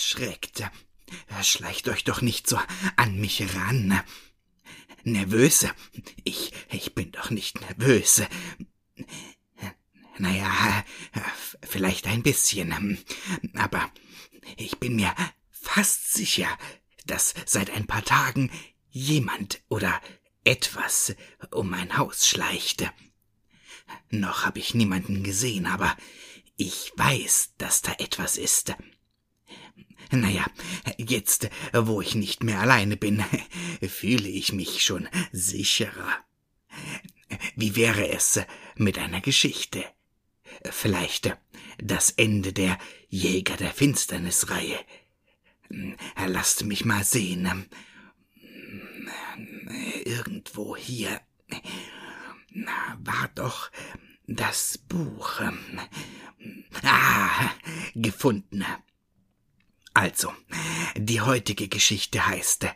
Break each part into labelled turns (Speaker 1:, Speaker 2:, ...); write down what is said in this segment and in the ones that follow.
Speaker 1: erschreckt? Schleicht euch doch nicht so an mich ran. Nervös? Ich, ich bin doch nicht nervös. Naja, vielleicht ein bisschen. Aber ich bin mir fast sicher, dass seit ein paar Tagen jemand oder etwas um mein Haus schleicht. Noch habe ich niemanden gesehen, aber ich weiß, dass da etwas ist. Naja, jetzt, wo ich nicht mehr alleine bin, fühle ich mich schon sicherer. Wie wäre es mit einer Geschichte? Vielleicht das Ende der Jäger der Finsternisreihe. Lasst mich mal sehen. Irgendwo hier war doch das Buch. Ah, gefunden. Also, die heutige Geschichte heißt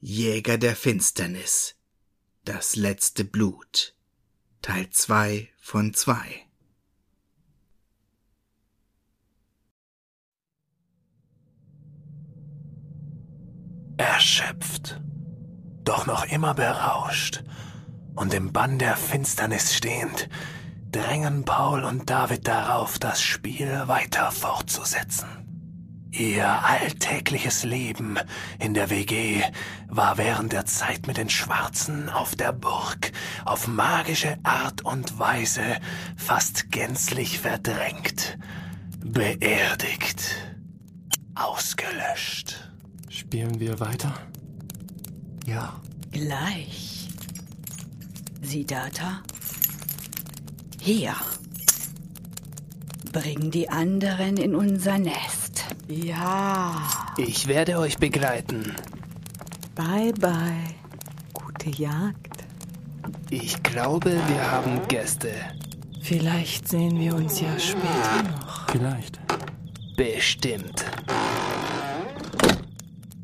Speaker 1: Jäger der Finsternis. Das letzte Blut. Teil 2 von 2.
Speaker 2: Erschöpft, doch noch immer berauscht und im Bann der Finsternis stehend, drängen Paul und David darauf, das Spiel weiter fortzusetzen. Ihr alltägliches Leben in der WG war während der Zeit mit den Schwarzen auf der Burg auf magische Art und Weise fast gänzlich verdrängt, beerdigt, ausgelöscht.
Speaker 3: Spielen wir weiter?
Speaker 2: Ja.
Speaker 4: Gleich. Siddhartha? Hier. Bring die anderen in unser Nest.
Speaker 5: Ja.
Speaker 2: Ich werde euch begleiten.
Speaker 5: Bye bye. Gute Jagd.
Speaker 2: Ich glaube, wir haben Gäste.
Speaker 5: Vielleicht sehen wir uns ja später noch.
Speaker 3: Vielleicht.
Speaker 2: Bestimmt.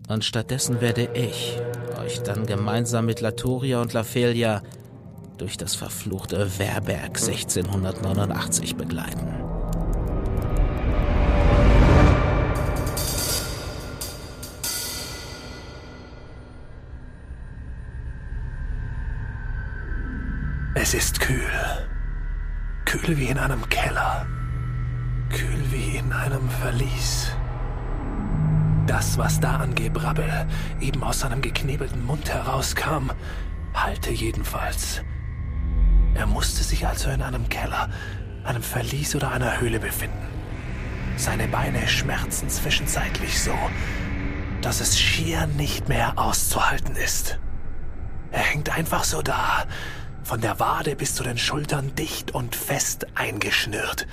Speaker 6: Und stattdessen werde ich euch dann gemeinsam mit Latoria und Lafelia durch das verfluchte Werberg 1689 begleiten.
Speaker 2: Es ist kühl. Kühl wie in einem Keller. Kühl wie in einem Verlies. Das, was da an Gebrabbel eben aus seinem geknebelten Mund herauskam, halte jedenfalls. Er musste sich also in einem Keller, einem Verlies oder einer Höhle befinden. Seine Beine schmerzen zwischenzeitlich so, dass es schier nicht mehr auszuhalten ist. Er hängt einfach so da, von der Wade bis zu den Schultern dicht und fest eingeschnürt,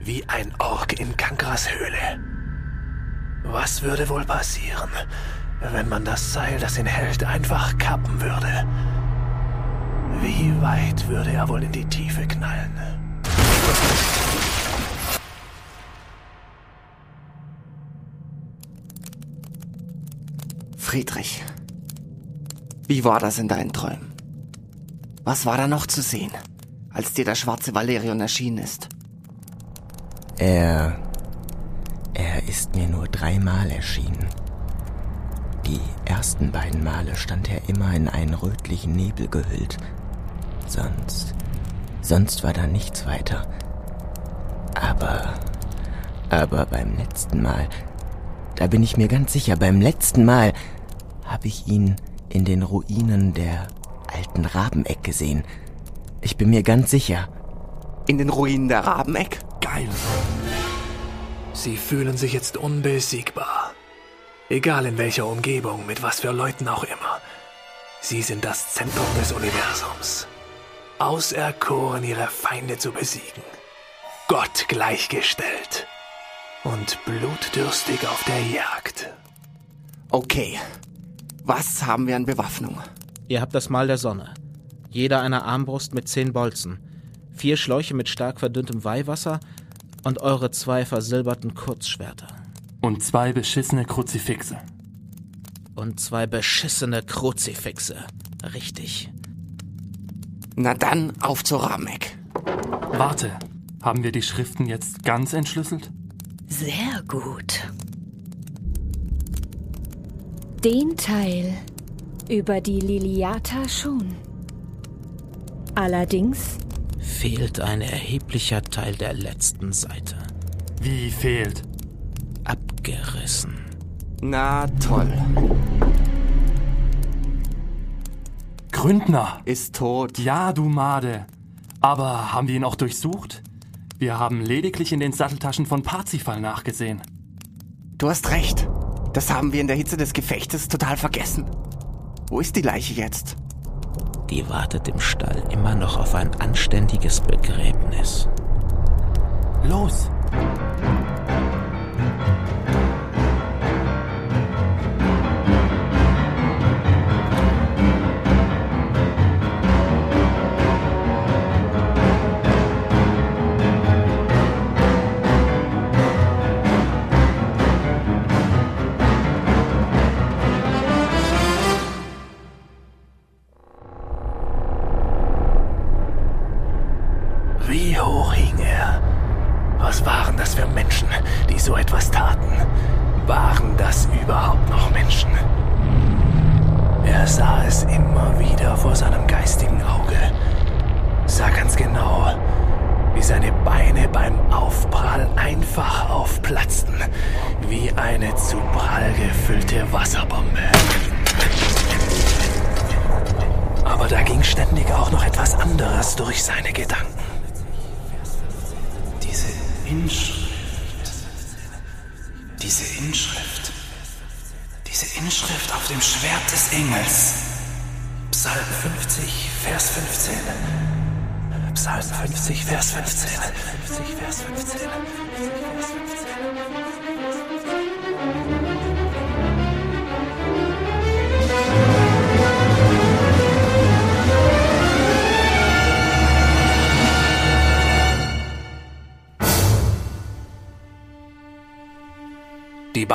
Speaker 2: wie ein Ork in Kankras Höhle. Was würde wohl passieren, wenn man das Seil, das ihn hält, einfach kappen würde? Wie weit würde er wohl in die Tiefe knallen?
Speaker 7: Friedrich, wie war das in deinen Träumen? Was war da noch zu sehen, als dir der schwarze Valerion erschienen ist?
Speaker 8: Er. Er ist mir nur dreimal erschienen. Die ersten beiden Male stand er immer in einen rötlichen Nebel gehüllt. Sonst. Sonst war da nichts weiter. Aber. Aber beim letzten Mal. Da bin ich mir ganz sicher, beim letzten Mal habe ich ihn in den Ruinen der alten Rabeneck gesehen. Ich bin mir ganz sicher.
Speaker 7: In den Ruinen der Rabeneck?
Speaker 2: Geil. Sie fühlen sich jetzt unbesiegbar. Egal in welcher Umgebung, mit was für Leuten auch immer. Sie sind das Zentrum des Universums. Auserkoren, ihre Feinde zu besiegen. Gott gleichgestellt. Und blutdürstig auf der Jagd.
Speaker 7: Okay. Was haben wir an Bewaffnung?
Speaker 6: Ihr habt das Mal der Sonne. Jeder eine Armbrust mit zehn Bolzen, vier Schläuche mit stark verdünntem Weihwasser und eure zwei versilberten Kurzschwerter.
Speaker 3: Und zwei beschissene Kruzifixe.
Speaker 6: Und zwei beschissene Kruzifixe. Richtig.
Speaker 7: Na dann, auf zur Rameck.
Speaker 3: Warte, haben wir die Schriften jetzt ganz entschlüsselt?
Speaker 4: Sehr gut.
Speaker 9: Den Teil über die Liliata schon. Allerdings
Speaker 6: Fehlt ein erheblicher Teil der letzten Seite.
Speaker 3: Wie fehlt?
Speaker 6: Abgerissen.
Speaker 7: Na toll.
Speaker 3: Gründner!
Speaker 7: Ist tot.
Speaker 3: Ja, du Made. Aber haben wir ihn auch durchsucht? Wir haben lediglich in den Satteltaschen von Parzifal nachgesehen.
Speaker 7: Du hast recht. Das haben wir in der Hitze des Gefechtes total vergessen. Wo ist die Leiche jetzt?
Speaker 6: Die wartet im Stall immer noch auf ein anständiges Begräbnis.
Speaker 3: Los!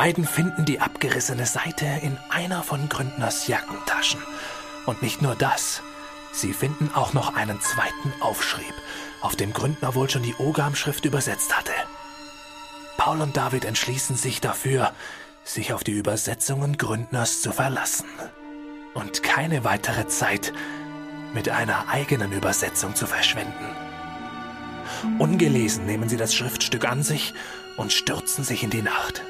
Speaker 2: Beiden finden die abgerissene Seite in einer von Gründners Jackentaschen. Und nicht nur das. Sie finden auch noch einen zweiten Aufschrieb, auf dem Gründner wohl schon die Ogam-Schrift übersetzt hatte. Paul und David entschließen sich dafür, sich auf die Übersetzungen Gründners zu verlassen. Und keine weitere Zeit mit einer eigenen Übersetzung zu verschwenden. Ungelesen nehmen sie das Schriftstück an sich und stürzen sich in die Nacht.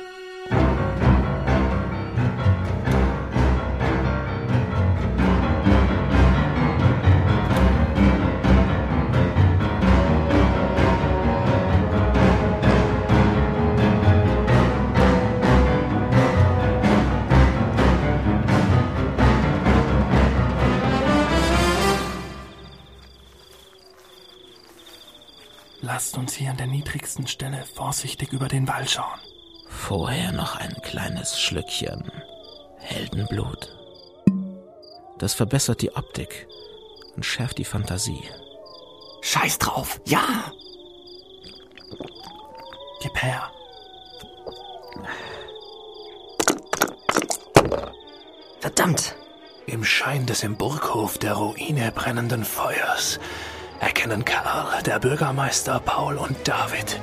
Speaker 3: Lasst uns hier an der niedrigsten Stelle vorsichtig über den Wall schauen.
Speaker 6: Vorher noch ein kleines Schlückchen Heldenblut. Das verbessert die Optik und schärft die Fantasie.
Speaker 7: Scheiß drauf. Ja.
Speaker 3: Gib her.
Speaker 7: Verdammt.
Speaker 2: Im Schein des im Burghof der Ruine brennenden Feuers erkennen Karl, der Bürgermeister Paul und David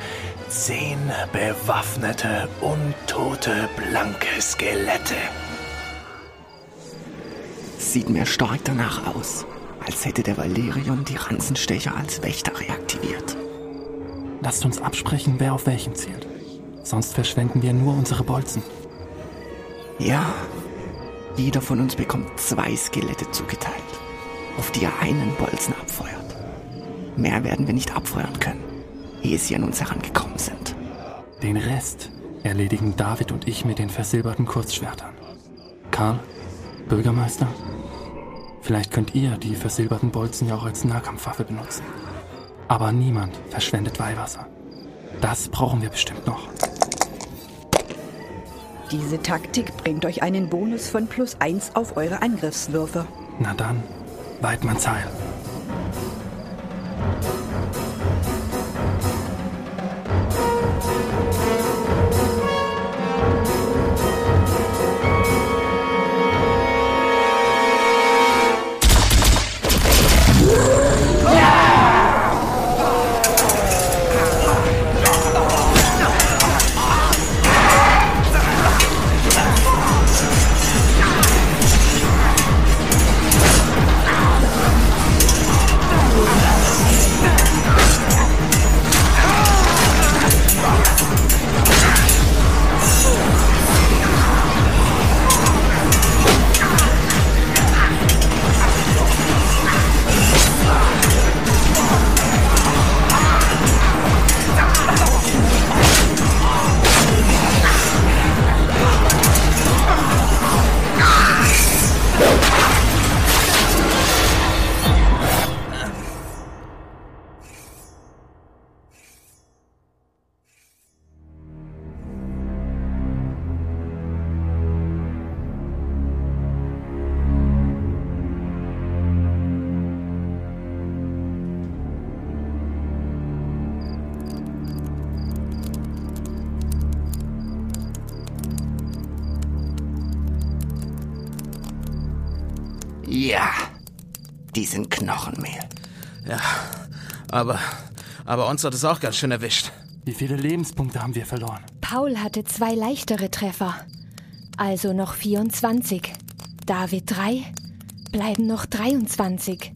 Speaker 2: zehn bewaffnete, untote, blanke Skelette.
Speaker 7: Sieht mir stark danach aus, als hätte der Valerion die Ranzenstecher als Wächter reaktiviert.
Speaker 3: Lasst uns absprechen, wer auf welchen zielt. Sonst verschwenden wir nur unsere Bolzen.
Speaker 7: Ja, jeder von uns bekommt zwei Skelette zugeteilt, auf die er einen Bolzen abfeuert. Mehr werden wir nicht abfeuern können, ehe sie an uns herangekommen sind.
Speaker 3: Den Rest erledigen David und ich mit den versilberten Kurzschwertern. Karl, Bürgermeister, vielleicht könnt ihr die versilberten Bolzen ja auch als Nahkampfwaffe benutzen. Aber niemand verschwendet Weihwasser. Das brauchen wir bestimmt noch.
Speaker 4: Diese Taktik bringt euch einen Bonus von plus 1 auf eure Angriffswürfe.
Speaker 3: Na dann, Weidmanns Heil.
Speaker 7: Ja, die sind Knochenmehl.
Speaker 6: Ja, aber, aber uns hat es auch ganz schön erwischt.
Speaker 3: Wie viele Lebenspunkte haben wir verloren?
Speaker 9: Paul hatte zwei leichtere Treffer. Also noch 24. David drei. Bleiben noch 23.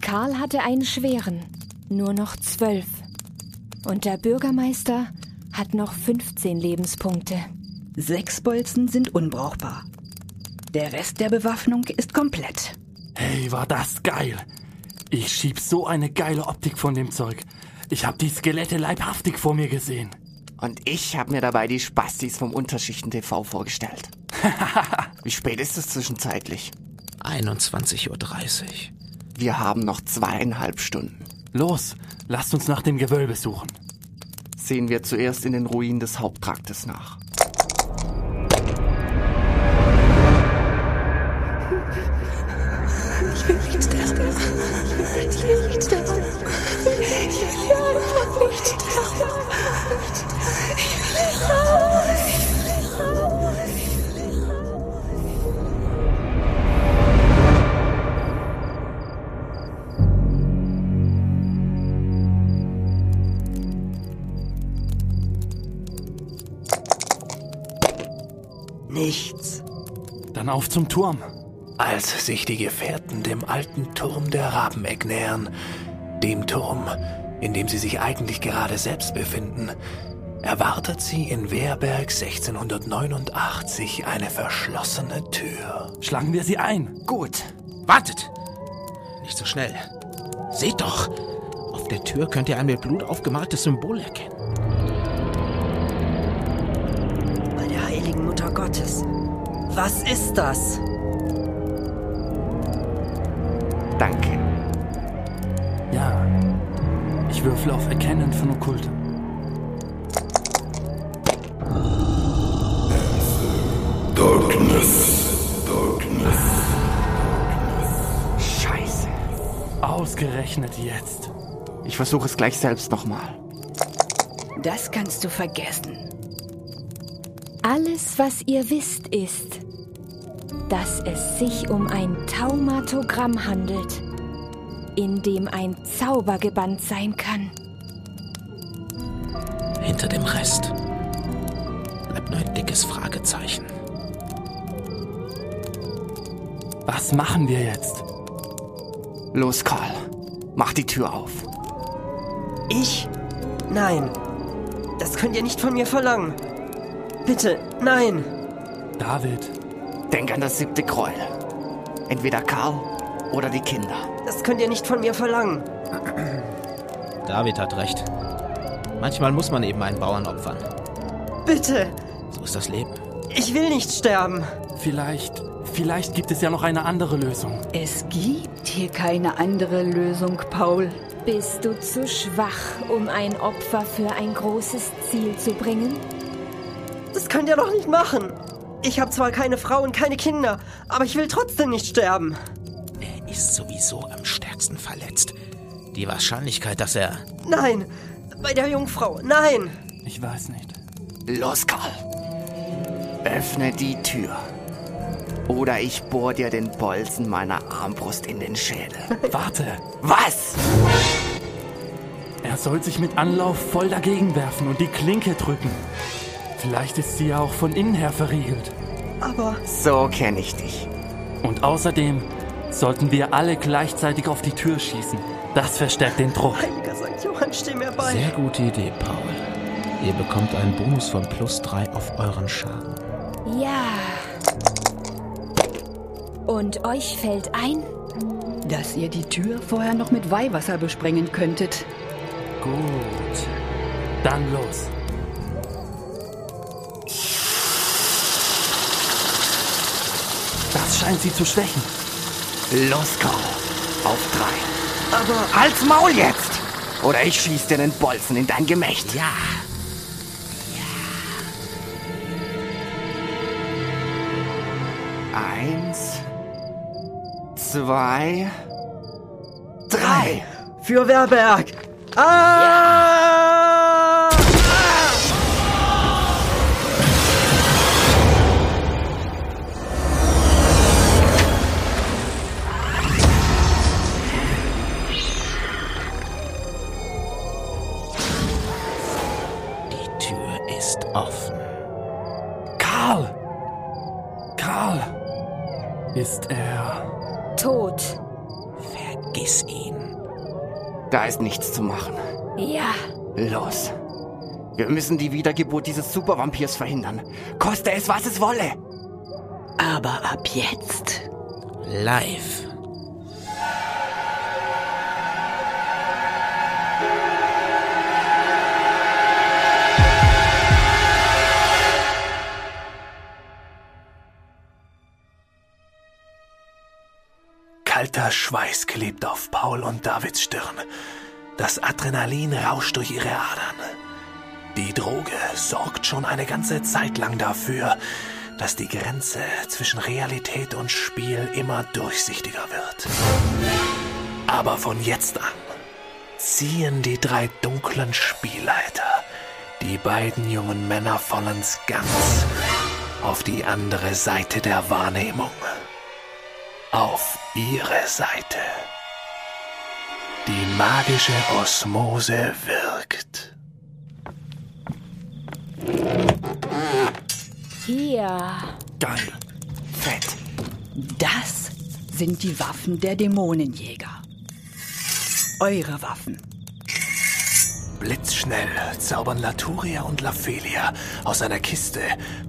Speaker 9: Karl hatte einen schweren. Nur noch zwölf. Und der Bürgermeister hat noch 15 Lebenspunkte.
Speaker 4: Sechs Bolzen sind unbrauchbar. Der Rest der Bewaffnung ist komplett.
Speaker 3: Hey, war das geil. Ich schieb so eine geile Optik von dem Zeug. Ich hab die Skelette leibhaftig vor mir gesehen.
Speaker 7: Und ich habe mir dabei die Spastis vom Unterschichten TV vorgestellt. Wie spät ist es zwischenzeitlich?
Speaker 6: 21.30 Uhr.
Speaker 7: Wir haben noch zweieinhalb Stunden.
Speaker 3: Los, lasst uns nach dem Gewölbe suchen.
Speaker 7: Sehen wir zuerst in den Ruinen des Haupttraktes nach.
Speaker 2: Nichts.
Speaker 3: Dann auf zum Turm.
Speaker 2: Als sich die Gefährten dem alten Turm der Rabeneck nähern, dem Turm, in dem sie sich eigentlich gerade selbst befinden, erwartet sie in Wehrberg 1689 eine verschlossene Tür.
Speaker 3: Schlagen wir sie ein.
Speaker 7: Gut.
Speaker 6: Wartet! Nicht so schnell. Seht doch! Auf der Tür könnt ihr ein mit Blut aufgemaltes Symbol erkennen.
Speaker 5: Bei der heiligen Mutter Gottes. Was ist das?
Speaker 3: Ich würfel auf Erkennen von Okkultem.
Speaker 7: Scheiße.
Speaker 3: Ausgerechnet jetzt.
Speaker 7: Ich versuche es gleich selbst nochmal.
Speaker 4: Das kannst du vergessen.
Speaker 9: Alles, was ihr wisst, ist, dass es sich um ein Taumatogramm handelt, in dem ein Zauber gebannt sein kann.
Speaker 6: Hinter dem Rest bleibt nur ein dickes Fragezeichen.
Speaker 3: Was machen wir jetzt?
Speaker 7: Los, Karl. Mach die Tür auf.
Speaker 5: Ich? Nein. Das könnt ihr nicht von mir verlangen. Bitte, nein.
Speaker 3: David,
Speaker 7: Denk an das siebte Gräuel. Entweder Karl oder die Kinder.
Speaker 5: Das könnt ihr nicht von mir verlangen.
Speaker 6: David hat recht. Manchmal muss man eben einen Bauern opfern.
Speaker 5: Bitte.
Speaker 6: So ist das Leben.
Speaker 5: Ich will nicht sterben.
Speaker 3: vielleicht, vielleicht gibt es ja noch eine andere Lösung.
Speaker 4: Es gibt hier keine andere Lösung, Paul.
Speaker 9: Bist du zu schwach, um ein Opfer für ein großes Ziel zu bringen?
Speaker 5: Das könnt ihr doch nicht machen. Ich habe zwar keine Frau und keine Kinder, aber ich will trotzdem nicht sterben.
Speaker 6: Ist sowieso am stärksten verletzt. Die Wahrscheinlichkeit, dass er.
Speaker 5: Nein. Bei der Jungfrau. Nein.
Speaker 3: Ich weiß nicht.
Speaker 7: Los, Karl. Öffne die Tür. Oder ich bohr dir den Bolzen meiner Armbrust in den Schädel.
Speaker 3: Warte,
Speaker 7: Was?
Speaker 3: er soll sich mit Anlauf voll dagegen werfen und die Klinke drücken. Vielleicht ist sie ja auch von innen her verriegelt.
Speaker 5: Aber
Speaker 7: So kenne ich dich.
Speaker 3: Und außerdem sollten wir alle gleichzeitig auf die Tür schießen. Das verstärkt den Druck.
Speaker 5: heiliger St. Johann, steh mir bei.
Speaker 6: Sehr gute Idee, Paul. Ihr bekommt einen Bonus von plus drei auf euren Schaden.
Speaker 9: Ja. Und euch fällt ein?
Speaker 4: Dass ihr die Tür vorher noch mit Weihwasser besprengen könntet.
Speaker 3: Gut. Dann los. Das scheint sie zu schwächen.
Speaker 7: Los, Karl. Auf drei.
Speaker 5: Aber
Speaker 7: Halt's Maul jetzt! Oder ich schieß dir den Bolzen in dein Gemächt.
Speaker 6: Ja,
Speaker 7: Eins, zwei, drei.
Speaker 5: für Werberg. Ah!
Speaker 3: Ist er.
Speaker 9: Tot.
Speaker 6: Vergiss ihn.
Speaker 7: Da ist nichts zu machen.
Speaker 9: Ja.
Speaker 7: Los. Wir müssen die Wiedergeburt dieses Supervampirs verhindern. Koste es, was es wolle.
Speaker 4: Aber ab jetzt.
Speaker 6: Live.
Speaker 2: Kalter Schweiß klebt auf Paul und Davids Stirn. Das Adrenalin rauscht durch ihre Adern. Die Droge sorgt schon eine ganze Zeit lang dafür, dass die Grenze zwischen Realität und Spiel immer durchsichtiger wird. Aber von jetzt an ziehen die drei dunklen Spielleiter die beiden jungen Männer vollends ganz auf die andere Seite der Wahrnehmung. Auf ihre Seite. Die magische Osmose wirkt.
Speaker 9: Hier.
Speaker 3: Geil.
Speaker 7: Fett.
Speaker 4: Das sind die Waffen der Dämonenjäger. Eure Waffen.
Speaker 2: Blitzschnell zaubern Laturia und Laphelia aus einer Kiste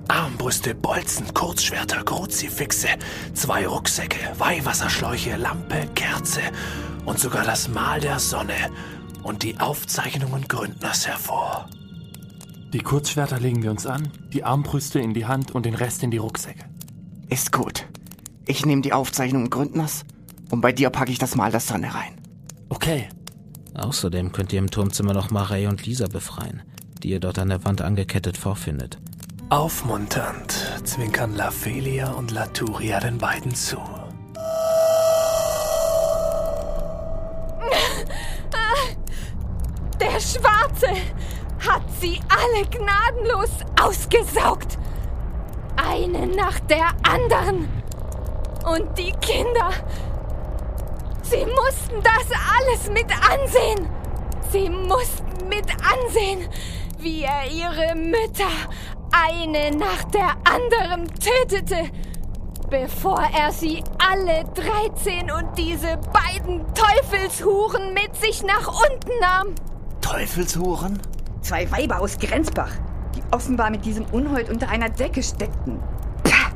Speaker 2: Armbrüste, Bolzen, Kurzschwerter, Kruzifixe, zwei Rucksäcke, Weihwasserschläuche, Lampe, Kerze und sogar das Mal der Sonne und die Aufzeichnungen Gründners hervor.
Speaker 3: Die Kurzschwerter legen wir uns an, die Armbrüste in die Hand und den Rest in die Rucksäcke.
Speaker 7: Ist gut. Ich nehme die Aufzeichnung Gründners und bei dir packe ich das Mal der Sonne rein.
Speaker 3: Okay.
Speaker 6: Außerdem könnt ihr im Turmzimmer noch Marei und Lisa befreien, die ihr dort an der Wand angekettet vorfindet.
Speaker 2: Aufmunternd zwinkern Laphelia und Laturia den beiden zu.
Speaker 9: Der Schwarze hat sie alle gnadenlos ausgesaugt. Eine nach der anderen. Und die Kinder. Sie mussten das alles mit ansehen. Sie mussten mit ansehen, wie er ihre Mütter eine nach der anderen tötete, bevor er sie alle 13 und diese beiden Teufelshuren mit sich nach unten nahm.
Speaker 7: Teufelshuren?
Speaker 4: Zwei Weiber aus Grenzbach, die offenbar mit diesem Unhold unter einer Decke steckten. Pah!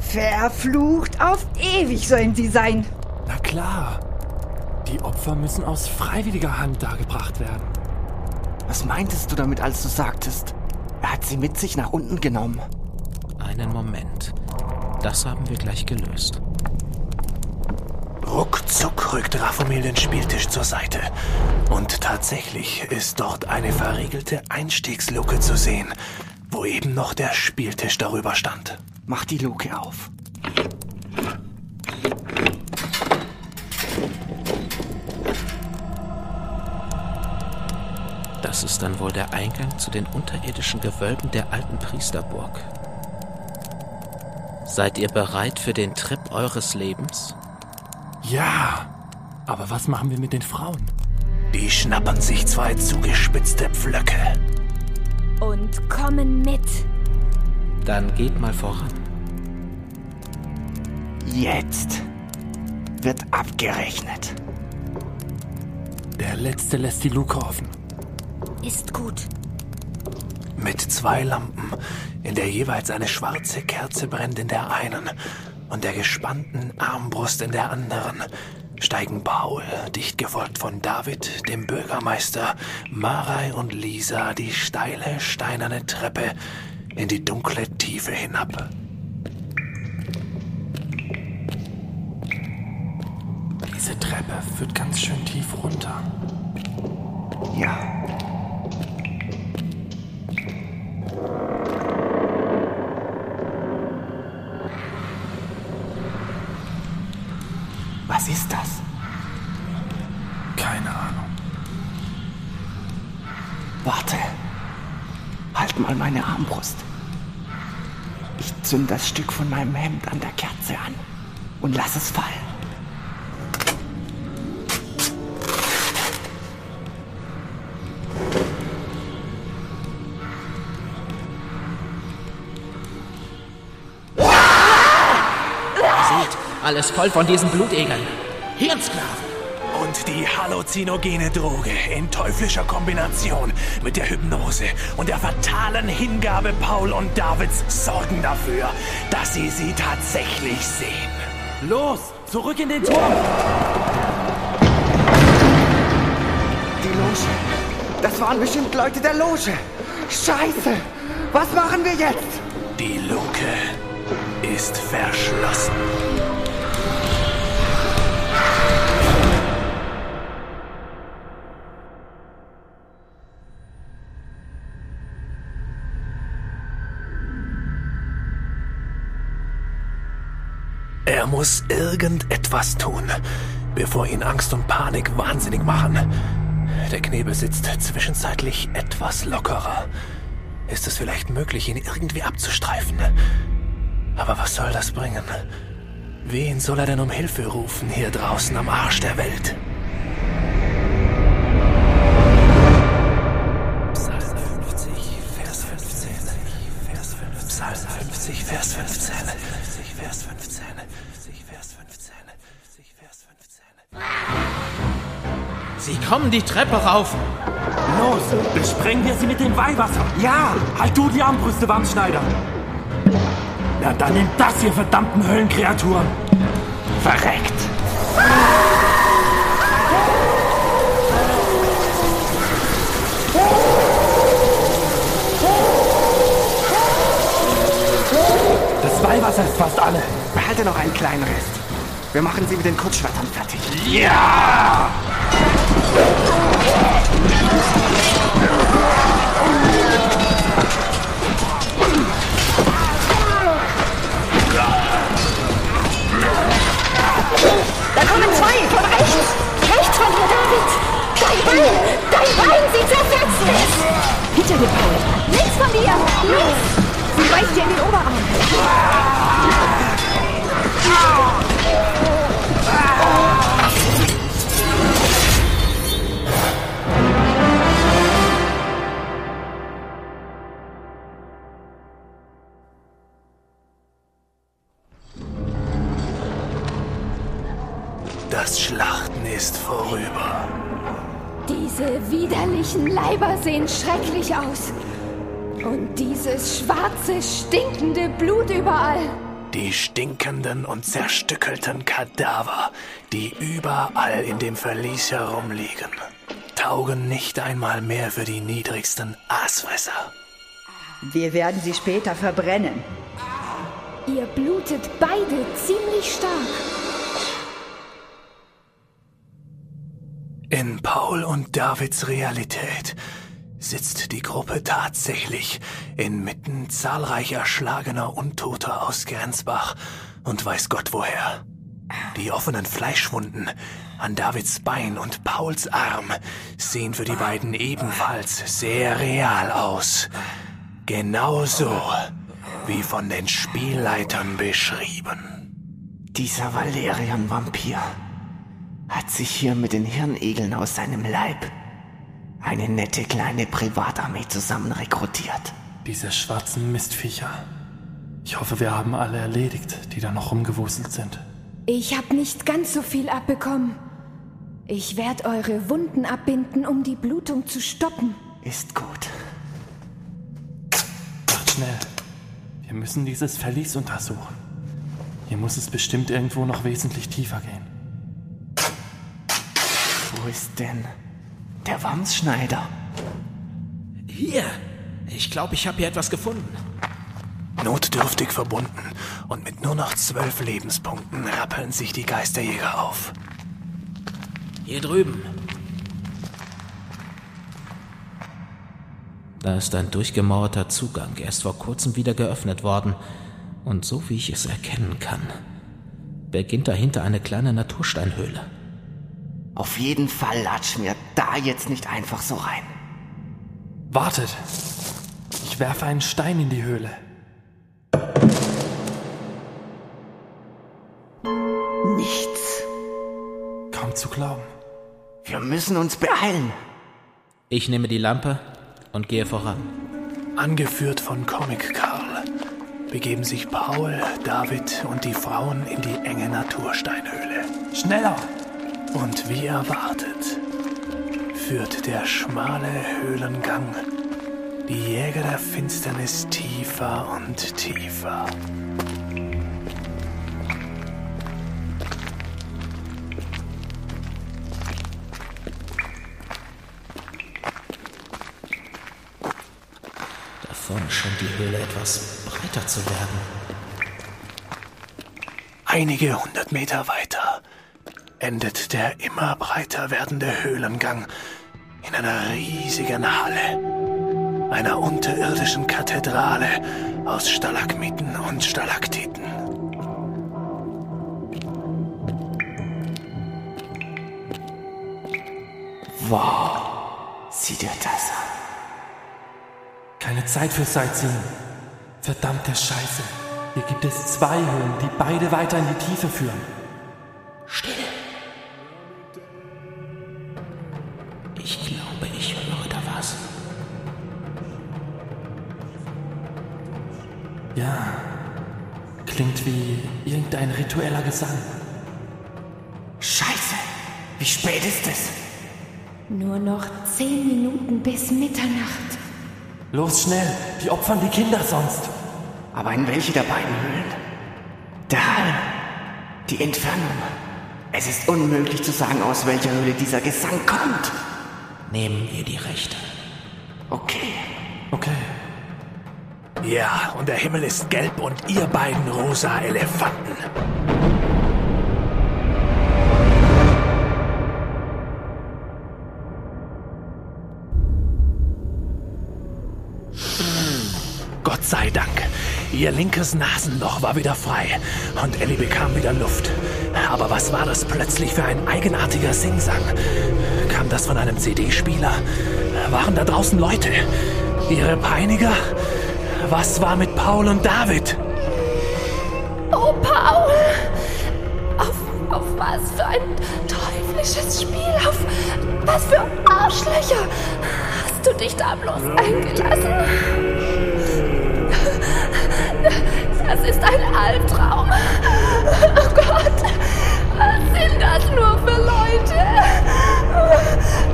Speaker 4: Verflucht auf ewig sollen sie sein.
Speaker 3: Na klar. Die Opfer müssen aus freiwilliger Hand dargebracht werden.
Speaker 7: Was meintest du damit, als du sagtest, er hat sie mit sich nach unten genommen?
Speaker 6: Einen Moment. Das haben wir gleich gelöst.
Speaker 2: Ruckzuck rückt Raphomil den Spieltisch zur Seite. Und tatsächlich ist dort eine verriegelte Einstiegsluke zu sehen, wo eben noch der Spieltisch darüber stand.
Speaker 7: Mach die Luke auf.
Speaker 6: Das ist dann wohl der Eingang zu den unterirdischen Gewölben der alten Priesterburg. Seid ihr bereit für den Trip eures Lebens?
Speaker 3: Ja. Aber was machen wir mit den Frauen?
Speaker 2: Die schnappern sich zwei zugespitzte Pflöcke.
Speaker 9: Und kommen mit.
Speaker 6: Dann geht mal voran.
Speaker 7: Jetzt wird abgerechnet.
Speaker 3: Der Letzte lässt die Luke offen.
Speaker 9: Ist gut.
Speaker 2: Mit zwei Lampen, in der jeweils eine schwarze Kerze brennt in der einen und der gespannten Armbrust in der anderen, steigen Paul, dicht gefolgt von David, dem Bürgermeister, Marei und Lisa die steile, steinerne Treppe in die dunkle Tiefe hinab.
Speaker 3: Diese Treppe führt ganz schön tief runter.
Speaker 7: Ja. meine Armbrust. Ich zünd das Stück von meinem Hemd an der Kerze an und lass es fallen.
Speaker 6: Seht, alles voll von diesen Blutegeln. Hirnsklaven!
Speaker 2: Die halluzinogene Droge in teuflischer Kombination mit der Hypnose und der fatalen Hingabe Paul und Davids sorgen dafür, dass sie sie tatsächlich sehen.
Speaker 10: Los, zurück in den Turm!
Speaker 7: Die Loge. Das waren bestimmt Leute der Loge. Scheiße! Was machen wir jetzt?
Speaker 2: Die Luke ist verschlossen. Er muss irgendetwas tun, bevor ihn Angst und Panik wahnsinnig machen. Der Knebel sitzt zwischenzeitlich etwas lockerer. Ist es vielleicht möglich, ihn irgendwie abzustreifen? Aber was soll das bringen? Wen soll er denn um Hilfe rufen hier draußen am Arsch der Welt?
Speaker 6: Kommen die Treppe rauf.
Speaker 10: Los, besprengen wir sie mit dem Weihwasser. Ja! Halt du die Armbrüste, Wandschneider. Na dann nehmt das, ihr verdammten Höllenkreaturen.
Speaker 7: Verreckt!
Speaker 10: Das Weihwasser ist fast alle.
Speaker 7: Behalte noch einen kleinen Rest. Wir machen sie mit den Kurzschwertern fertig.
Speaker 10: Ja!
Speaker 9: Da kommen zwei von rechts. Rechts von dir, David. Dein Bein, dein Bein, sie zerfetzt es. Hinter dir, Paul. Links von dir. Links. Sie beißt dir in den Oberarm. Widerlichen Leiber sehen schrecklich aus. Und dieses schwarze, stinkende Blut überall.
Speaker 2: Die stinkenden und zerstückelten Kadaver, die überall in dem Verlies herumliegen, taugen nicht einmal mehr für die niedrigsten Aasfresser.
Speaker 4: Wir werden sie später verbrennen.
Speaker 9: Ihr blutet beide ziemlich stark.
Speaker 2: In Paul und Davids Realität sitzt die Gruppe tatsächlich inmitten zahlreicher erschlagener Untoter aus Grenzbach und weiß Gott woher. Die offenen Fleischwunden an Davids Bein und Pauls Arm sehen für die beiden ebenfalls sehr real aus. Genauso wie von den Spielleitern beschrieben.
Speaker 7: Dieser Valerian-Vampir hat sich hier mit den Hirnegeln aus seinem Leib eine nette kleine Privatarmee zusammen rekrutiert.
Speaker 3: Diese schwarzen Mistviecher. Ich hoffe, wir haben alle erledigt, die da noch rumgewuselt sind.
Speaker 9: Ich hab nicht ganz so viel abbekommen. Ich werde eure Wunden abbinden, um die Blutung zu stoppen.
Speaker 7: Ist gut.
Speaker 3: Macht schnell. Wir müssen dieses Verlies untersuchen. Hier muss es bestimmt irgendwo noch wesentlich tiefer gehen.
Speaker 7: Wo ist denn der Wamsschneider?
Speaker 6: Hier. Ich glaube, ich habe hier etwas gefunden.
Speaker 2: Notdürftig verbunden und mit nur noch zwölf Lebenspunkten rappeln sich die Geisterjäger auf.
Speaker 6: Hier drüben. Da ist ein durchgemauerter Zugang. Er ist vor kurzem wieder geöffnet worden. Und so wie ich es erkennen kann, beginnt dahinter eine kleine Natursteinhöhle.
Speaker 7: Auf jeden Fall latschen wir da jetzt nicht einfach so rein.
Speaker 3: Wartet! Ich werfe einen Stein in die Höhle.
Speaker 4: Nichts.
Speaker 3: Kaum zu glauben.
Speaker 7: Wir müssen uns beeilen.
Speaker 6: Ich nehme die Lampe und gehe voran.
Speaker 2: Angeführt von Comic Carl begeben sich Paul, David und die Frauen in die enge Natursteinhöhle.
Speaker 3: Schneller!
Speaker 2: Und wie erwartet, führt der schmale Höhlengang die Jäger der Finsternis tiefer und tiefer.
Speaker 6: Da vorne scheint die Höhle etwas breiter zu werden.
Speaker 2: Einige hundert Meter weiter endet der immer breiter werdende Höhlengang in einer riesigen Halle, einer unterirdischen Kathedrale aus Stalagmiten und Stalaktiten.
Speaker 7: Wow, sieh dir das an.
Speaker 3: Keine Zeit für Sightseeing. Verdammte Scheiße. Hier gibt es zwei Höhlen, die beide weiter in die Tiefe führen.
Speaker 6: Stille.
Speaker 11: Noch zehn Minuten bis Mitternacht.
Speaker 3: Los schnell, die opfern die Kinder sonst.
Speaker 7: Aber in welche der beiden Höhlen? Der Hall, die Entfernung. Es ist unmöglich zu sagen, aus welcher Höhle dieser Gesang kommt.
Speaker 6: Nehmen wir die rechte.
Speaker 7: Okay.
Speaker 3: Okay.
Speaker 2: Ja, und der Himmel ist gelb und ihr beiden rosa Elefanten. Ihr linkes Nasenloch war wieder frei und Ellie bekam wieder Luft. Aber was war das plötzlich für ein eigenartiger Singsang? Kam das von einem CD-Spieler? Waren da draußen Leute? Ihre Peiniger? Was war mit Paul und David?
Speaker 9: Oh, Paul! Auf, auf was für ein teuflisches Spiel! Auf was für Arschlöcher! Hast du dich da bloß eingelassen? Das ist ein Albtraum. Oh Gott, was sind das nur für Leute?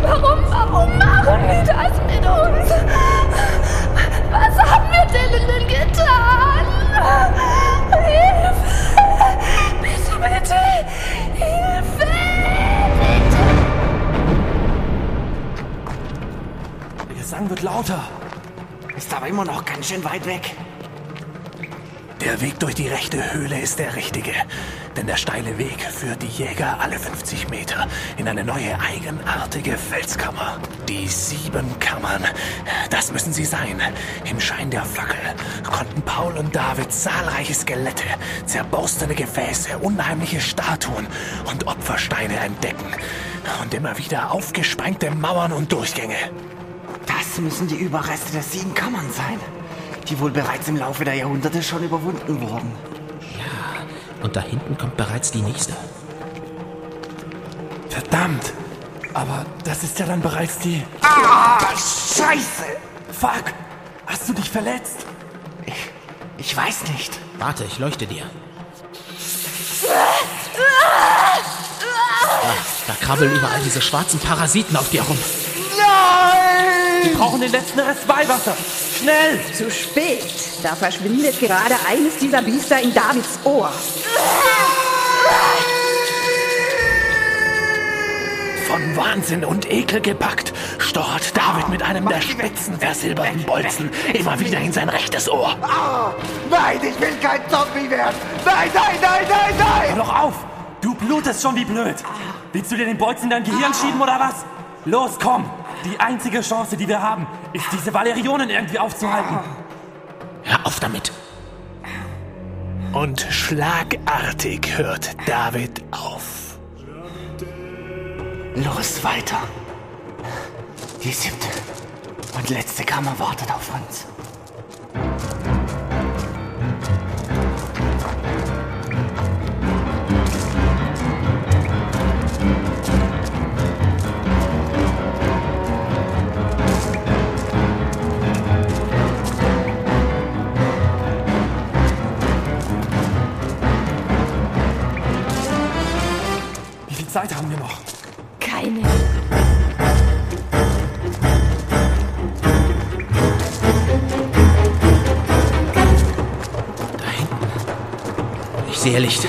Speaker 9: Warum, warum machen die das mit uns? Was haben wir denen denn getan? Hilfe! Bitte, bitte! Hilfe!
Speaker 3: Der Gesang wird lauter.
Speaker 7: Ist aber immer noch ganz schön weit weg.
Speaker 2: Der Weg durch die rechte Höhle ist der richtige. Denn der steile Weg führt die Jäger alle 50 Meter in eine neue eigenartige Felskammer. Die sieben Kammern. Das müssen sie sein. Im Schein der Fackel konnten Paul und David zahlreiche Skelette, zerborstene Gefäße, unheimliche Statuen und Opfersteine entdecken. Und immer wieder aufgesprengte Mauern und Durchgänge.
Speaker 7: Das müssen die Überreste der sieben Kammern sein, die wohl bereits im Laufe der Jahrhunderte schon überwunden wurden.
Speaker 6: Ja, und da hinten kommt bereits die nächste.
Speaker 3: Verdammt! Aber das ist ja dann bereits die.
Speaker 7: Ah, Scheiße!
Speaker 3: Fuck! Hast du dich verletzt?
Speaker 7: Ich, ich weiß nicht.
Speaker 6: Warte, ich leuchte dir. Da, da krabbeln überall diese schwarzen Parasiten auf dir rum.
Speaker 3: Wir brauchen den letzten Rest Weihwasser. Schnell!
Speaker 4: Zu spät. Da verschwindet gerade eines dieser Biester in Davids Ohr.
Speaker 2: Von Wahnsinn und Ekel gepackt, stochert David mit einem der spitzen versilberten Bolzen immer wieder in sein rechtes Ohr.
Speaker 12: Nein, ich will kein Zombie werden! Nein, nein, nein, nein,
Speaker 3: Hör
Speaker 12: nein!
Speaker 3: doch auf! Du blutest schon wie blöd! Willst du dir den Bolzen in dein Gehirn schieben oder was? Los, komm! Die einzige Chance, die wir haben, ist diese Valerionen irgendwie aufzuhalten.
Speaker 6: Hör auf damit.
Speaker 2: Und schlagartig hört David auf.
Speaker 7: Los, weiter. Die siebte und letzte Kammer wartet auf uns.
Speaker 2: Zeit haben wir noch. Keine. Da hinten. Ich sehe Licht.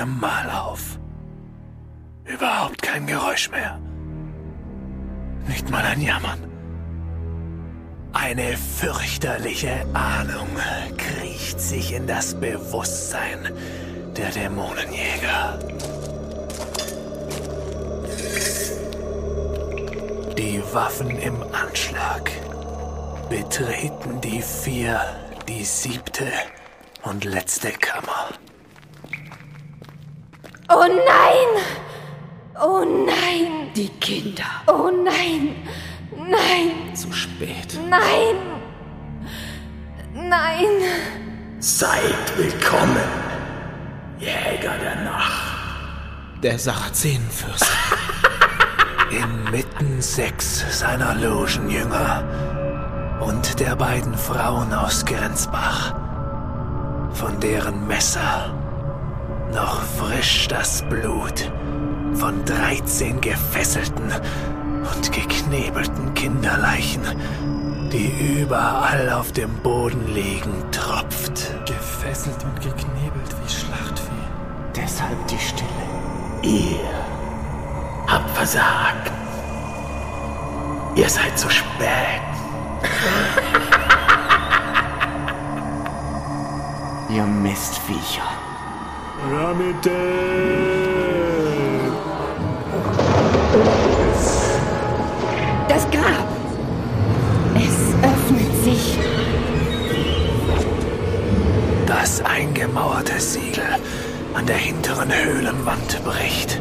Speaker 2: Einem Mal auf. Überhaupt kein Geräusch mehr. Nicht mal ein Jammern. Eine fürchterliche Ahnung kriecht sich in das Bewusstsein der Dämonenjäger. Die Waffen im Anschlag betreten die vier, die siebte und letzte Kammer.
Speaker 9: Oh nein! Oh nein!
Speaker 4: Die Kinder.
Speaker 9: Oh nein! Nein!
Speaker 6: Zu spät.
Speaker 9: Nein! Nein!
Speaker 13: Seid willkommen, Jäger der Nacht.
Speaker 6: Der Sarazenenfürst.
Speaker 2: Inmitten sechs seiner Logenjünger und der beiden Frauen aus Grenzbach, von deren Messer noch frisch das Blut von 13 gefesselten und geknebelten Kinderleichen, die überall auf dem Boden liegen, tropft.
Speaker 14: Gefesselt und geknebelt wie Schlachtvieh.
Speaker 15: Deshalb die Stille.
Speaker 13: Ihr habt versagt. Ihr seid zu spät.
Speaker 15: Ihr Mistviecher.
Speaker 4: Das Grab.
Speaker 9: Es öffnet sich.
Speaker 2: Das eingemauerte Siegel an der hinteren Höhlenwand bricht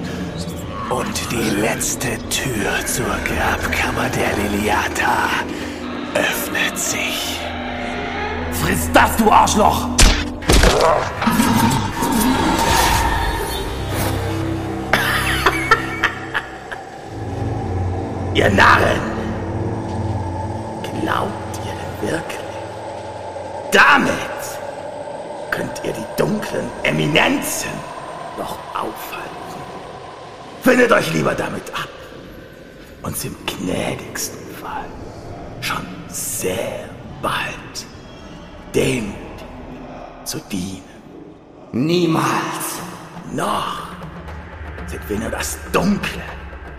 Speaker 2: und die letzte Tür zur Grabkammer der Liliata öffnet sich.
Speaker 3: Friss das, du Arschloch!
Speaker 13: Ihr Narren! Glaubt ihr wirklich? Damit könnt ihr die dunklen Eminenzen noch aufhalten. Findet euch lieber damit ab. Uns im gnädigsten Fall schon sehr bald dem zu dienen.
Speaker 7: Niemals.
Speaker 13: Noch sind wir nur das Dunkle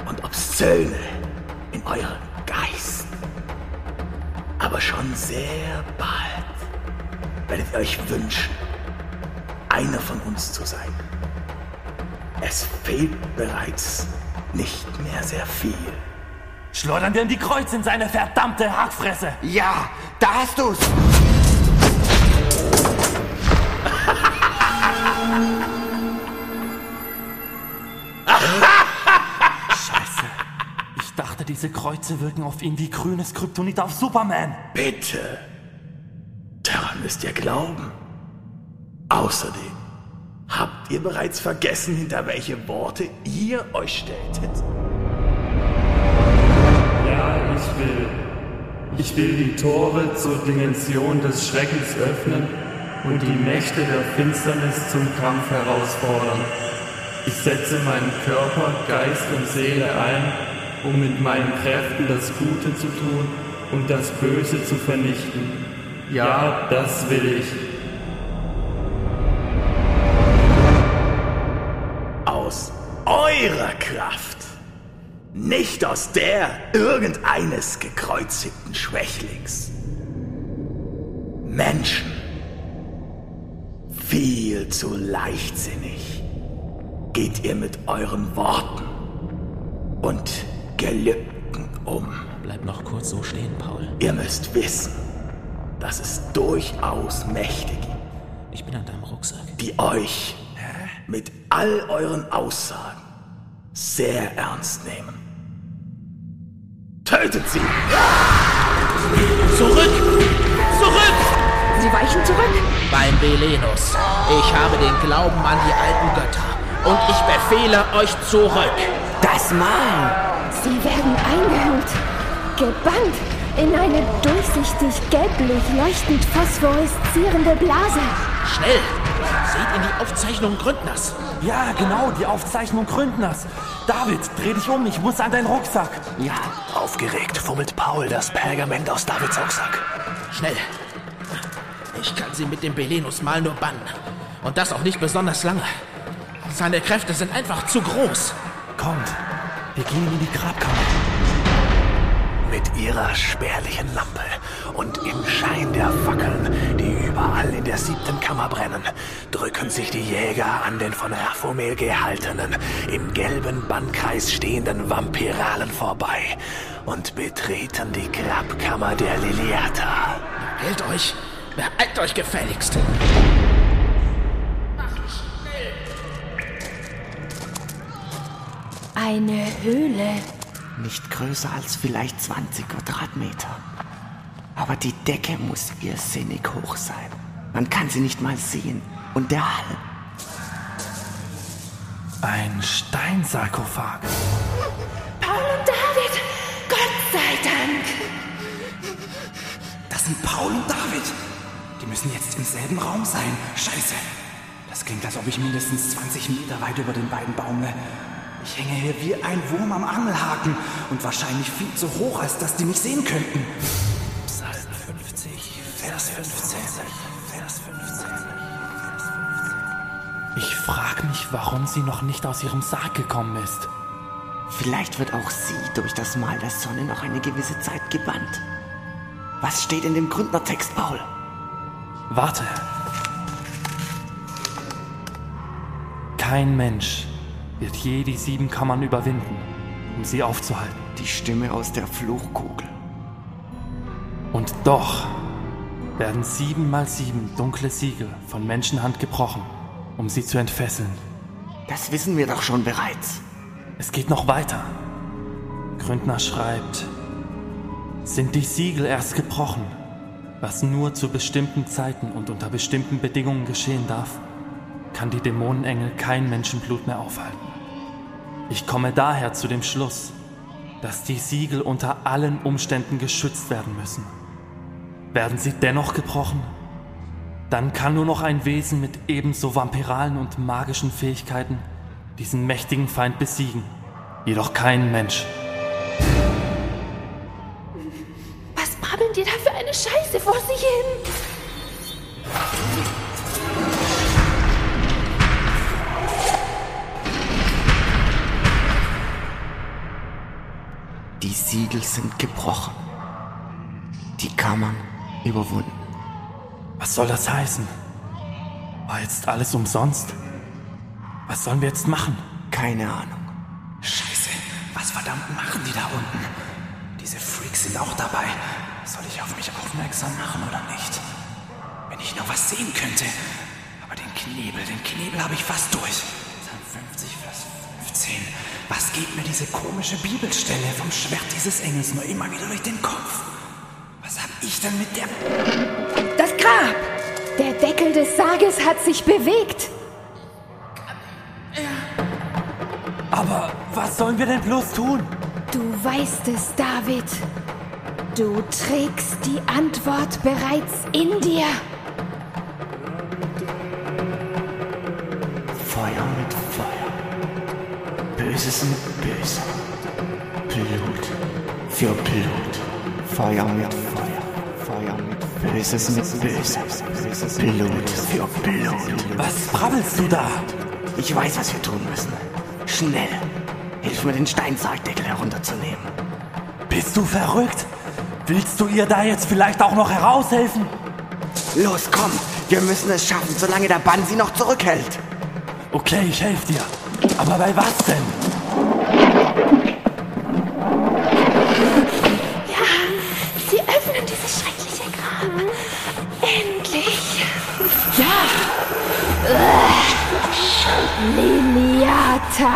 Speaker 13: und Obszöne in eurem Geist. Aber schon sehr bald werdet ihr euch wünschen, einer von uns zu sein. Es fehlt bereits nicht mehr sehr viel.
Speaker 3: Schleudern wir ihm die Kreuz in seine verdammte Hackfresse!
Speaker 7: Ja, da hast du's.
Speaker 3: diese Kreuze wirken auf ihn wie grünes Kryptonit auf Superman.
Speaker 13: Bitte. Daran müsst ihr glauben. Außerdem habt ihr bereits vergessen, hinter welche Worte ihr euch stelltet.
Speaker 14: Ja, ich will. Ich will die Tore zur Dimension des Schreckens öffnen und die Mächte der Finsternis zum Kampf herausfordern. Ich setze meinen Körper, Geist und Seele ein, um mit meinen Kräften das Gute zu tun und das Böse zu vernichten. Ja, das will ich.
Speaker 13: Aus eurer Kraft. Nicht aus der irgendeines gekreuzigten Schwächlings. Menschen. Viel zu leichtsinnig geht ihr mit euren Worten und Gelübden um.
Speaker 6: Bleib noch kurz so stehen, Paul.
Speaker 13: Ihr müsst wissen, dass es durchaus Mächte gibt,
Speaker 6: Ich bin an deinem Rucksack.
Speaker 13: die euch mit all euren Aussagen sehr ernst nehmen. Tötet sie!
Speaker 6: Zurück! Zurück!
Speaker 4: Sie weichen zurück.
Speaker 6: Beim Belenus. Ich habe den Glauben an die alten Götter. Und ich befehle euch zurück.
Speaker 5: Das Mal!
Speaker 9: Sie werden eingehüllt, gebannt in eine durchsichtig gelblich leuchtend phosphoreszierende Blase.
Speaker 6: Schnell! Seht in die Aufzeichnung Gründners.
Speaker 10: Ja, genau, die Aufzeichnung Gründners. David, dreh dich um, ich muss an deinen Rucksack.
Speaker 2: Ja. Aufgeregt fummelt Paul das Pergament aus Davids Rucksack.
Speaker 6: Schnell. Ich kann sie mit dem Belenus mal nur bannen. Und das auch nicht besonders lange. Seine Kräfte sind einfach zu groß.
Speaker 10: Kommt, wir gehen in die Grabkammer.
Speaker 2: Mit ihrer spärlichen Lampe und im Schein der Fackeln, die überall in der siebten Kammer brennen, drücken sich die Jäger an den von Raphomel gehaltenen, im gelben Bannkreis stehenden Vampiralen vorbei und betreten die Grabkammer der Liliata.
Speaker 6: Hält euch! Beeilt euch gefälligst!
Speaker 9: Eine Höhle.
Speaker 7: Nicht größer als vielleicht 20 Quadratmeter. Aber die Decke muss irrsinnig hoch sein. Man kann sie nicht mal sehen. Und der Hall.
Speaker 10: Ein Steinsarkophag.
Speaker 16: Paul und David, Gott sei Dank.
Speaker 1: Das sind Paul und David. Die müssen jetzt im selben Raum sein. Scheiße. Das klingt, als ob ich mindestens 20 Meter weit über den beiden baumle. Ich hänge hier wie ein Wurm am Angelhaken und wahrscheinlich viel zu hoch, als dass die mich sehen könnten.
Speaker 2: Psalm 50, Vers 15. Vers 15.
Speaker 3: Ich frage mich, warum sie noch nicht aus ihrem Sarg gekommen ist.
Speaker 7: Vielleicht wird auch sie durch das Mal der Sonne noch eine gewisse Zeit gebannt. Was steht in dem Gründnertext, Paul?
Speaker 3: Warte. Kein Mensch wird je die sieben Kammern überwinden, um sie aufzuhalten.
Speaker 7: Die Stimme aus der Fluchkugel.
Speaker 3: Und doch werden sieben mal sieben dunkle Siegel von Menschenhand gebrochen, um sie zu entfesseln.
Speaker 7: Das wissen wir doch schon bereits.
Speaker 3: Es geht noch weiter. Gründner schreibt, sind die Siegel erst gebrochen, was nur zu bestimmten Zeiten und unter bestimmten Bedingungen geschehen darf, kann die Dämonenengel kein Menschenblut mehr aufhalten. Ich komme daher zu dem Schluss, dass die Siegel unter allen Umständen geschützt werden müssen. Werden sie dennoch gebrochen, dann kann nur noch ein Wesen mit ebenso vampiralen und magischen Fähigkeiten diesen mächtigen Feind besiegen, jedoch kein Mensch.
Speaker 16: Was brabbeln dir da für eine Scheiße vor sich hin?
Speaker 7: Siegel sind gebrochen. Die Kammern überwunden.
Speaker 3: Was soll das heißen? War jetzt alles umsonst? Was sollen wir jetzt machen?
Speaker 7: Keine Ahnung.
Speaker 1: Scheiße, was verdammt machen die da unten? Diese Freaks sind auch dabei. Soll ich auf mich aufmerksam machen oder nicht? Wenn ich nur was sehen könnte. Aber den Knebel, den Knebel habe ich fast durch. Psalm 50, Vers 15. Was geht mir diese komische Bibelstelle vom Schwert dieses Engels nur immer wieder durch den Kopf? Was habe ich denn mit der...
Speaker 9: Das Grab! Der Deckel des Sarges hat sich bewegt.
Speaker 10: Aber was sollen wir denn bloß tun?
Speaker 9: Du weißt es, David. Du trägst die Antwort bereits in dir.
Speaker 7: Böses mit Bösem. Blut für Blut. Feuer mit Feuer. Feuer mit Böses mit Bösem. Blut für Blut.
Speaker 10: Was brabbelst du da?
Speaker 7: Ich weiß, was wir tun müssen. Schnell. Hilf mir, den Steinsargdeckel herunterzunehmen.
Speaker 10: Bist du verrückt? Willst du ihr da jetzt vielleicht auch noch heraushelfen?
Speaker 7: Los, komm. Wir müssen es schaffen, solange der Bann sie noch zurückhält.
Speaker 10: Okay, ich helfe dir. Aber bei was denn?
Speaker 16: Ja, sie öffnen dieses schreckliche Grab. Endlich.
Speaker 9: Ja! Liliata!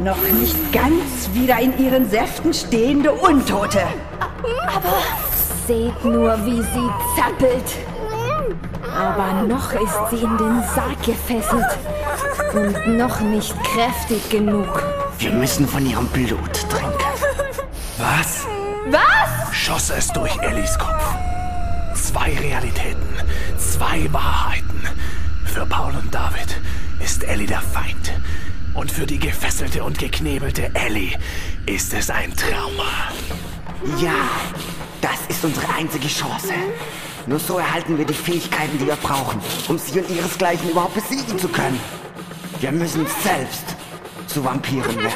Speaker 4: Noch nicht ganz wieder in ihren Säften stehende Untote.
Speaker 9: Aber seht nur, wie sie zappelt. Aber noch ist sie in den Sarg gefesselt und noch nicht kräftig genug.
Speaker 7: Wir müssen von ihrem Blut trinken.
Speaker 2: Was?
Speaker 16: Was?
Speaker 2: Schoss es durch Ellis Kopf. Zwei Realitäten, zwei Wahrheiten. Für Paul und David ist Ellie der Feind. Und für die gefesselte und geknebelte Ellie ist es ein Trauma.
Speaker 7: Ja, das ist unsere einzige Chance. Nur so erhalten wir die Fähigkeiten, die wir brauchen, um sie und ihresgleichen überhaupt besiegen zu können. Wir müssen selbst zu Vampiren werden.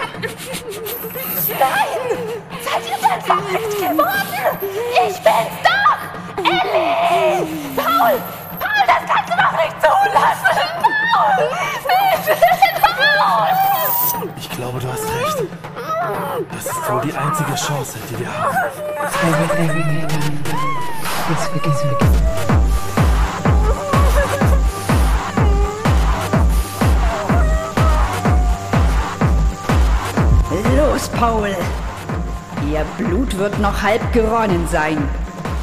Speaker 16: Nein! Seid ihr denn verrückt geworden? Ich bin's doch! Ellie! Paul! Paul, das kannst du doch nicht zulassen! Paul! Bitte, Paul!
Speaker 3: Ich glaube, du hast recht. Das ist wohl die einzige Chance, die wir haben.
Speaker 4: Los, Paul! Ihr Blut wird noch halb geronnen sein.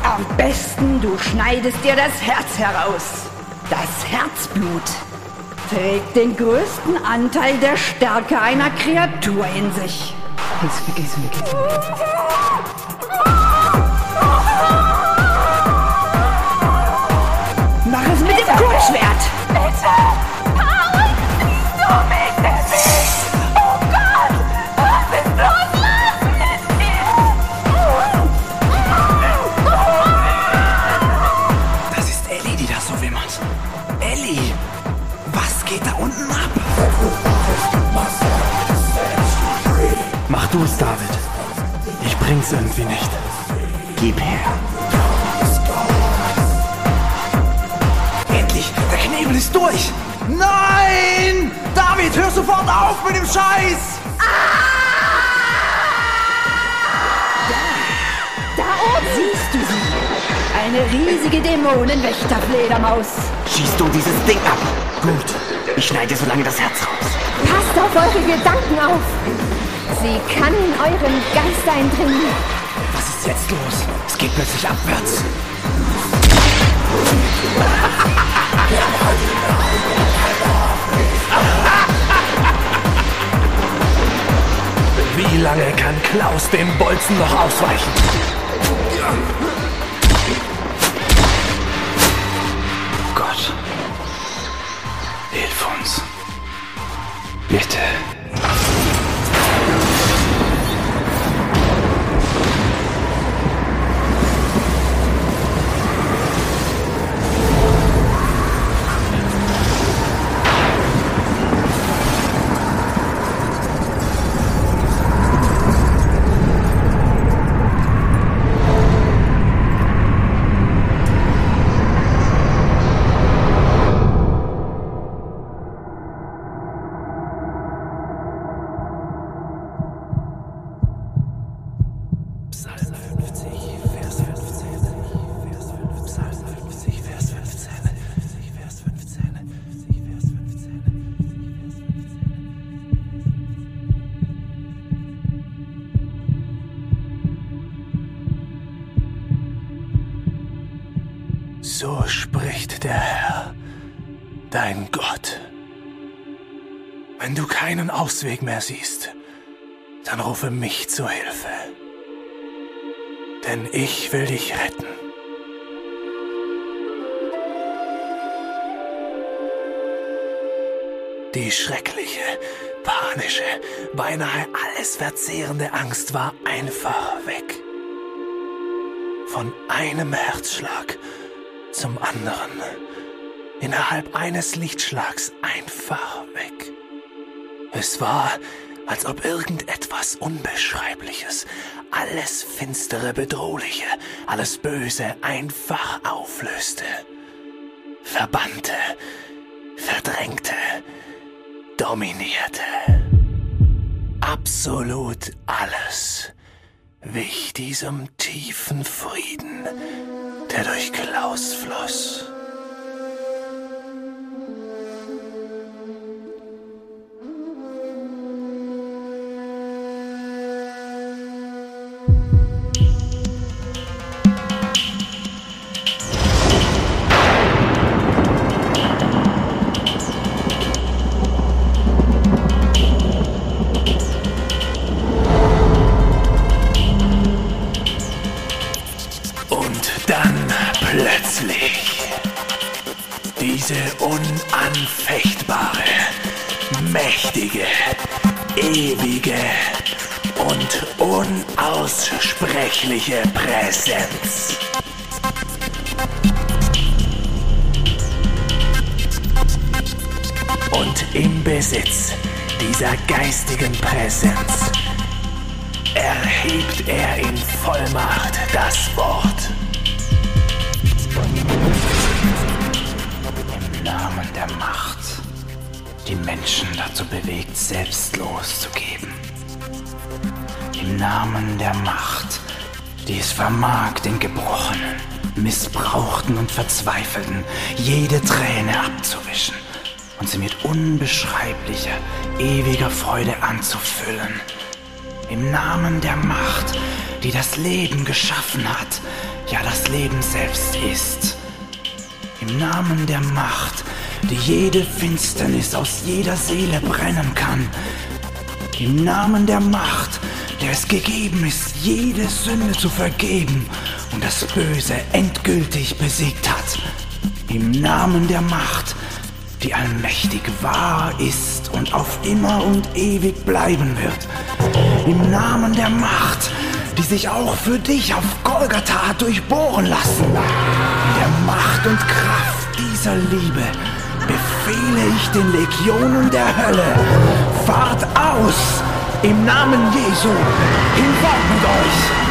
Speaker 4: Am besten, du schneidest dir das Herz heraus. Das Herzblut trägt den größten Anteil der Stärke einer Kreatur in sich. Mach es mit dem Kurzschwert!
Speaker 16: Bitte! Du
Speaker 3: es, David. Ich bring's irgendwie nicht.
Speaker 7: Gib her.
Speaker 1: Endlich! Der Knebel ist durch! Nein! David, hör sofort auf mit dem Scheiß!
Speaker 4: Da oben siehst du sie. Eine riesige Dämonenwächterfledermaus.
Speaker 7: Schießt du dieses Ding ab. Gut. Ich schneide so lange das Herz raus.
Speaker 9: Passt auf eure Gedanken auf. Sie kann in euren Geist eindringen.
Speaker 1: Was ist jetzt los? Es geht plötzlich abwärts.
Speaker 2: Wie lange kann Klaus dem Bolzen noch ausweichen?
Speaker 1: Gott. Hilf uns. Bitte.
Speaker 2: Ausweg mehr siehst, dann rufe mich zur Hilfe. Denn ich will dich retten. Die schreckliche, panische, beinahe alles verzehrende Angst war einfach weg. Von einem Herzschlag zum anderen. Innerhalb eines Lichtschlags einfach weg. Es war, als ob irgendetwas Unbeschreibliches, alles Finstere, Bedrohliche, alles Böse einfach auflöste. Verbannte, verdrängte, dominierte. Absolut alles wich diesem tiefen Frieden, der durch Klaus floss.
Speaker 1: Gebrochenen, Missbrauchten und Verzweifelten jede Träne abzuwischen und sie mit unbeschreiblicher, ewiger Freude anzufüllen. Im Namen der Macht, die das Leben geschaffen hat, ja das Leben selbst ist. Im Namen der Macht, die jede Finsternis aus jeder Seele brennen kann. Im Namen der Macht, der es gegeben ist, jede Sünde zu vergeben und das Böse endgültig besiegt hat. Im Namen der Macht, die allmächtig wahr ist und auf immer und ewig bleiben wird. Im Namen der Macht, die sich auch für dich auf Golgatha hat durchbohren lassen. In der Macht und Kraft dieser Liebe befehle ich den Legionen der Hölle, fahrt aus! Im Namen Jesu, mit euch!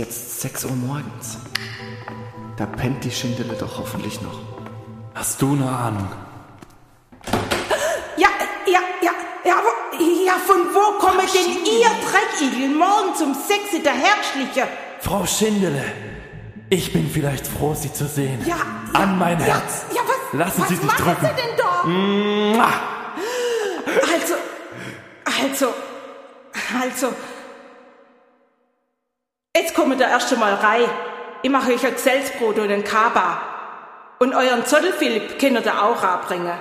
Speaker 7: Jetzt 6 Uhr morgens. Da pennt die Schindele doch hoffentlich noch.
Speaker 3: Hast du eine Ahnung?
Speaker 17: Ja, ja, ja, ja, wo, ja, von wo kommen denn ihr Dreckigel morgens um sechs in der Herzliche?
Speaker 2: Frau Schindele, ich bin vielleicht froh, Sie zu sehen.
Speaker 17: Ja,
Speaker 2: An mein
Speaker 17: ja,
Speaker 2: Herz.
Speaker 17: Ja, was,
Speaker 2: Lassen
Speaker 17: was
Speaker 2: Sie sich
Speaker 17: machen
Speaker 2: drücken.
Speaker 17: Sie denn da?
Speaker 2: Mua.
Speaker 17: Also, also, also. Jetzt kommen da erst einmal rein. Ich mache euch ein Gesellsbrot und ein Kaba. Und euren Zottel Philipp könnt ihr auch anbringen.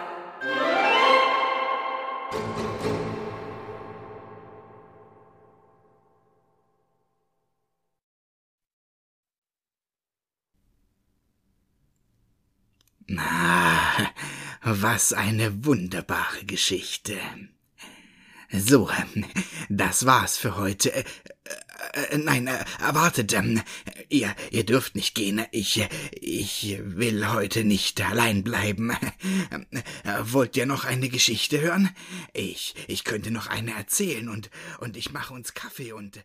Speaker 1: Ah, was eine wunderbare Geschichte. So, das war's für heute. Äh, äh, nein, äh, wartet, ähm, ihr, ihr dürft nicht gehen. Ich, ich will heute nicht allein bleiben. Wollt ihr noch eine Geschichte hören? Ich, ich könnte noch eine erzählen und, und ich mache uns Kaffee und,